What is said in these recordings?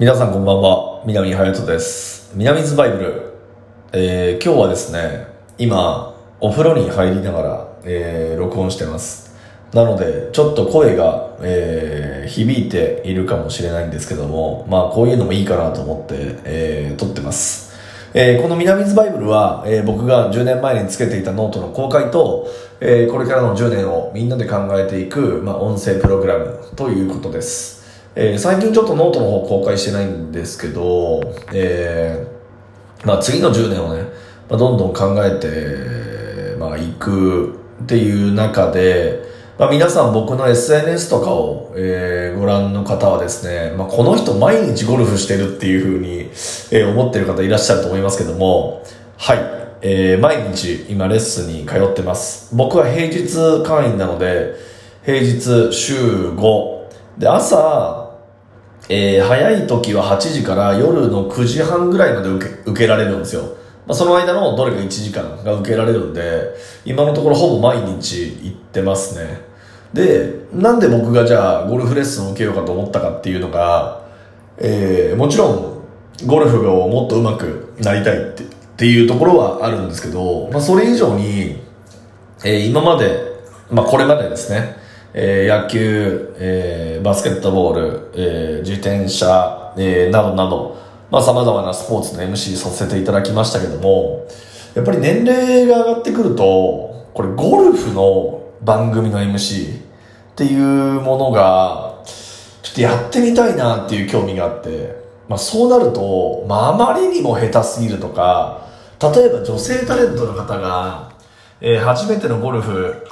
皆さんこんばんは。南隼人です。南ズバイブル、えー、今日はですね今お風呂に入りながら、えー、録音してます。なのでちょっと声が、えー、響いているかもしれないんですけどもまあこういうのもいいかなと思って、えー、撮ってます。えー、この南ズバイブルは、えー、僕が10年前につけていたノートの公開と、えー、これからの10年をみんなで考えていく、まあ、音声プログラムということです。えー、最近ちょっとノートの方公開してないんですけど、えー、まあ次の10年をね、まあ、どんどん考えて、まあ行くっていう中で、まあ皆さん僕の SNS とかを、えー、ご覧の方はですね、まあこの人毎日ゴルフしてるっていうふうに、えー、思ってる方いらっしゃると思いますけども、はい。えー、毎日今レッスンに通ってます。僕は平日会員なので、平日週5、で、朝、えー、早い時は8時から夜の9時半ぐらいまで受け受けられるんですよ。まあ、その間のどれか1時間が受けられるんで、今のところほぼ毎日行ってますね。で、なんで僕がじゃあゴルフレッスンを受けようかと思ったかっていうのが、えー、もちろんゴルフをもっと上手くなりたいってっていうところはあるんですけど、まあ、それ以上に、えー、今まで、まあ、これまでですね、えー、野球、えー、バスケットボール、えー、自転車、えー、などなど、まあ様々なスポーツの MC させていただきましたけども、やっぱり年齢が上がってくると、これゴルフの番組の MC っていうものが、ちょっとやってみたいなっていう興味があって、まあそうなると、まあまりにも下手すぎるとか、例えば女性タレントの方が、えー、初めてのゴルフ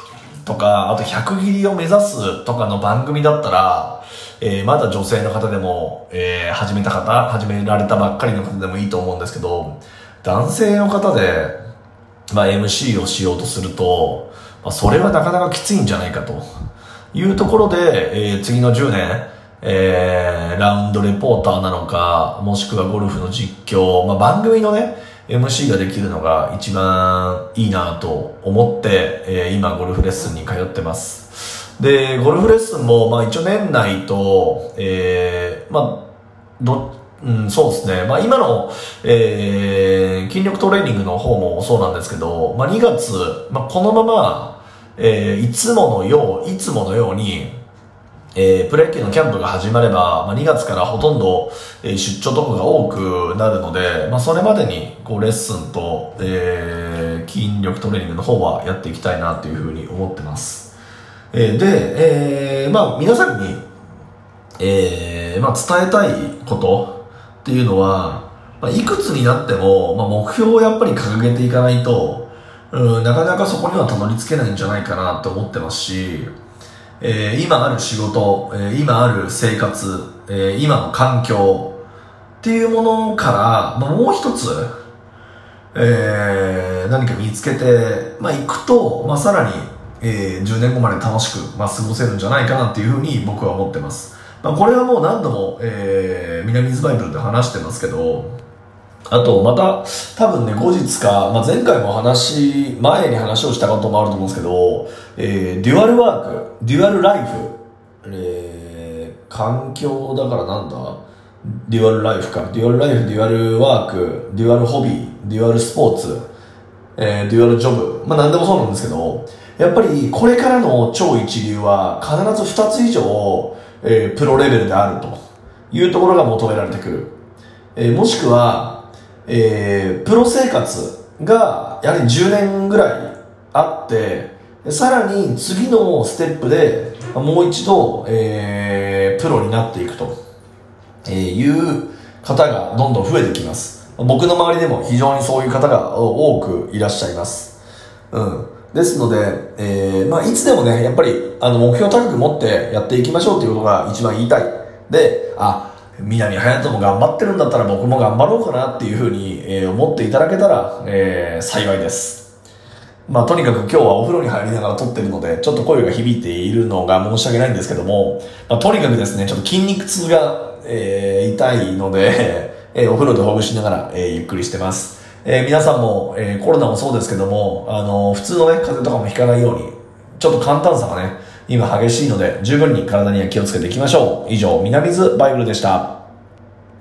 とか、あと100切りを目指すとかの番組だったら、えー、まだ女性の方でも、えー、始めた方、始められたばっかりの方でもいいと思うんですけど、男性の方で、まあ、MC をしようとすると、まあ、それはなかなかきついんじゃないかと。いうところで、えー、次の10年、えー、ラウンドレポーターなのか、もしくはゴルフの実況、まあ、番組のね、MC ができるのが一番いいなと思って、えー、今ゴルフレッスンに通ってます。で、ゴルフレッスンも、まあ一応年内と、えー、まあ、ど、うん、そうですね。まあ今の、えー、筋力トレーニングの方もそうなんですけど、まあ2月、まあこのまま、えー、いつものよう、いつものように、えー、プロ野球のキャンプが始まれば、まあ、2月からほとんど、えー、出張とかが多くなるので、まあ、それまでにこうレッスンと、えー、筋力トレーニングの方はやっていきたいなというふうに思ってます。えー、で、えー、まあ皆さんに、えー、まあ伝えたいことっていうのは、まあ、いくつになっても、まあ、目標をやっぱり掲げていかないと、うん、なかなかそこにはたどり着けないんじゃないかなと思ってますし、えー、今ある仕事、えー、今ある生活、えー、今の環境っていうものから、まあ、もう一つ、えー、何か見つけて、まあ、行くと、まあ、さらに、えー、10年後まで楽しく、まあ、過ごせるんじゃないかなっていうふうに僕は思ってます。まあ、これはもう何度も、えー、南ズバイブルで話してますけど、あと、また、多分ね、後日か、まあ、前回も話、前に話をしたこともあると思うんですけど、えー、デュアルワーク、デュアルライフ、えー、環境だからなんだ？デュアルライフか。デュアルライフ、デュアルワーク、デュアルホビー、デュアルスポーツ、えー、デュアルジョブ。まあ、なんでもそうなんですけど、やっぱりこれからの超一流は必ず2つ以上、えー、プロレベルであるというところが求められてくる。えー、もしくは、えー、プロ生活がやはり10年ぐらいあってさらに次のステップでもう一度、えー、プロになっていくとえいう方がどんどん増えてきます。僕の周りでも非常にそういう方が多くいらっしゃいます。うん。ですので、えー、まあ、いつでもね、やっぱり、あの、目標高く持ってやっていきましょうということが一番言いたい。で、あ、南隼人も頑張ってるんだったら僕も頑張ろうかなっていうふうに、え、思っていただけたら、えー、幸いです。まあとにかく今日はお風呂に入りながら撮ってるので、ちょっと声が響いているのが申し訳ないんですけども、まあ、とにかくですね、ちょっと筋肉痛が、えー、痛いので、えー、お風呂でほぐしながら、えー、ゆっくりしてます。え、皆さんも、え、コロナもそうですけども、あの、普通のね、風邪とかもひかないように、ちょっと寒暖差がね、今激しいので、十分に体には気をつけていきましょう。以上、南津バイブルでした。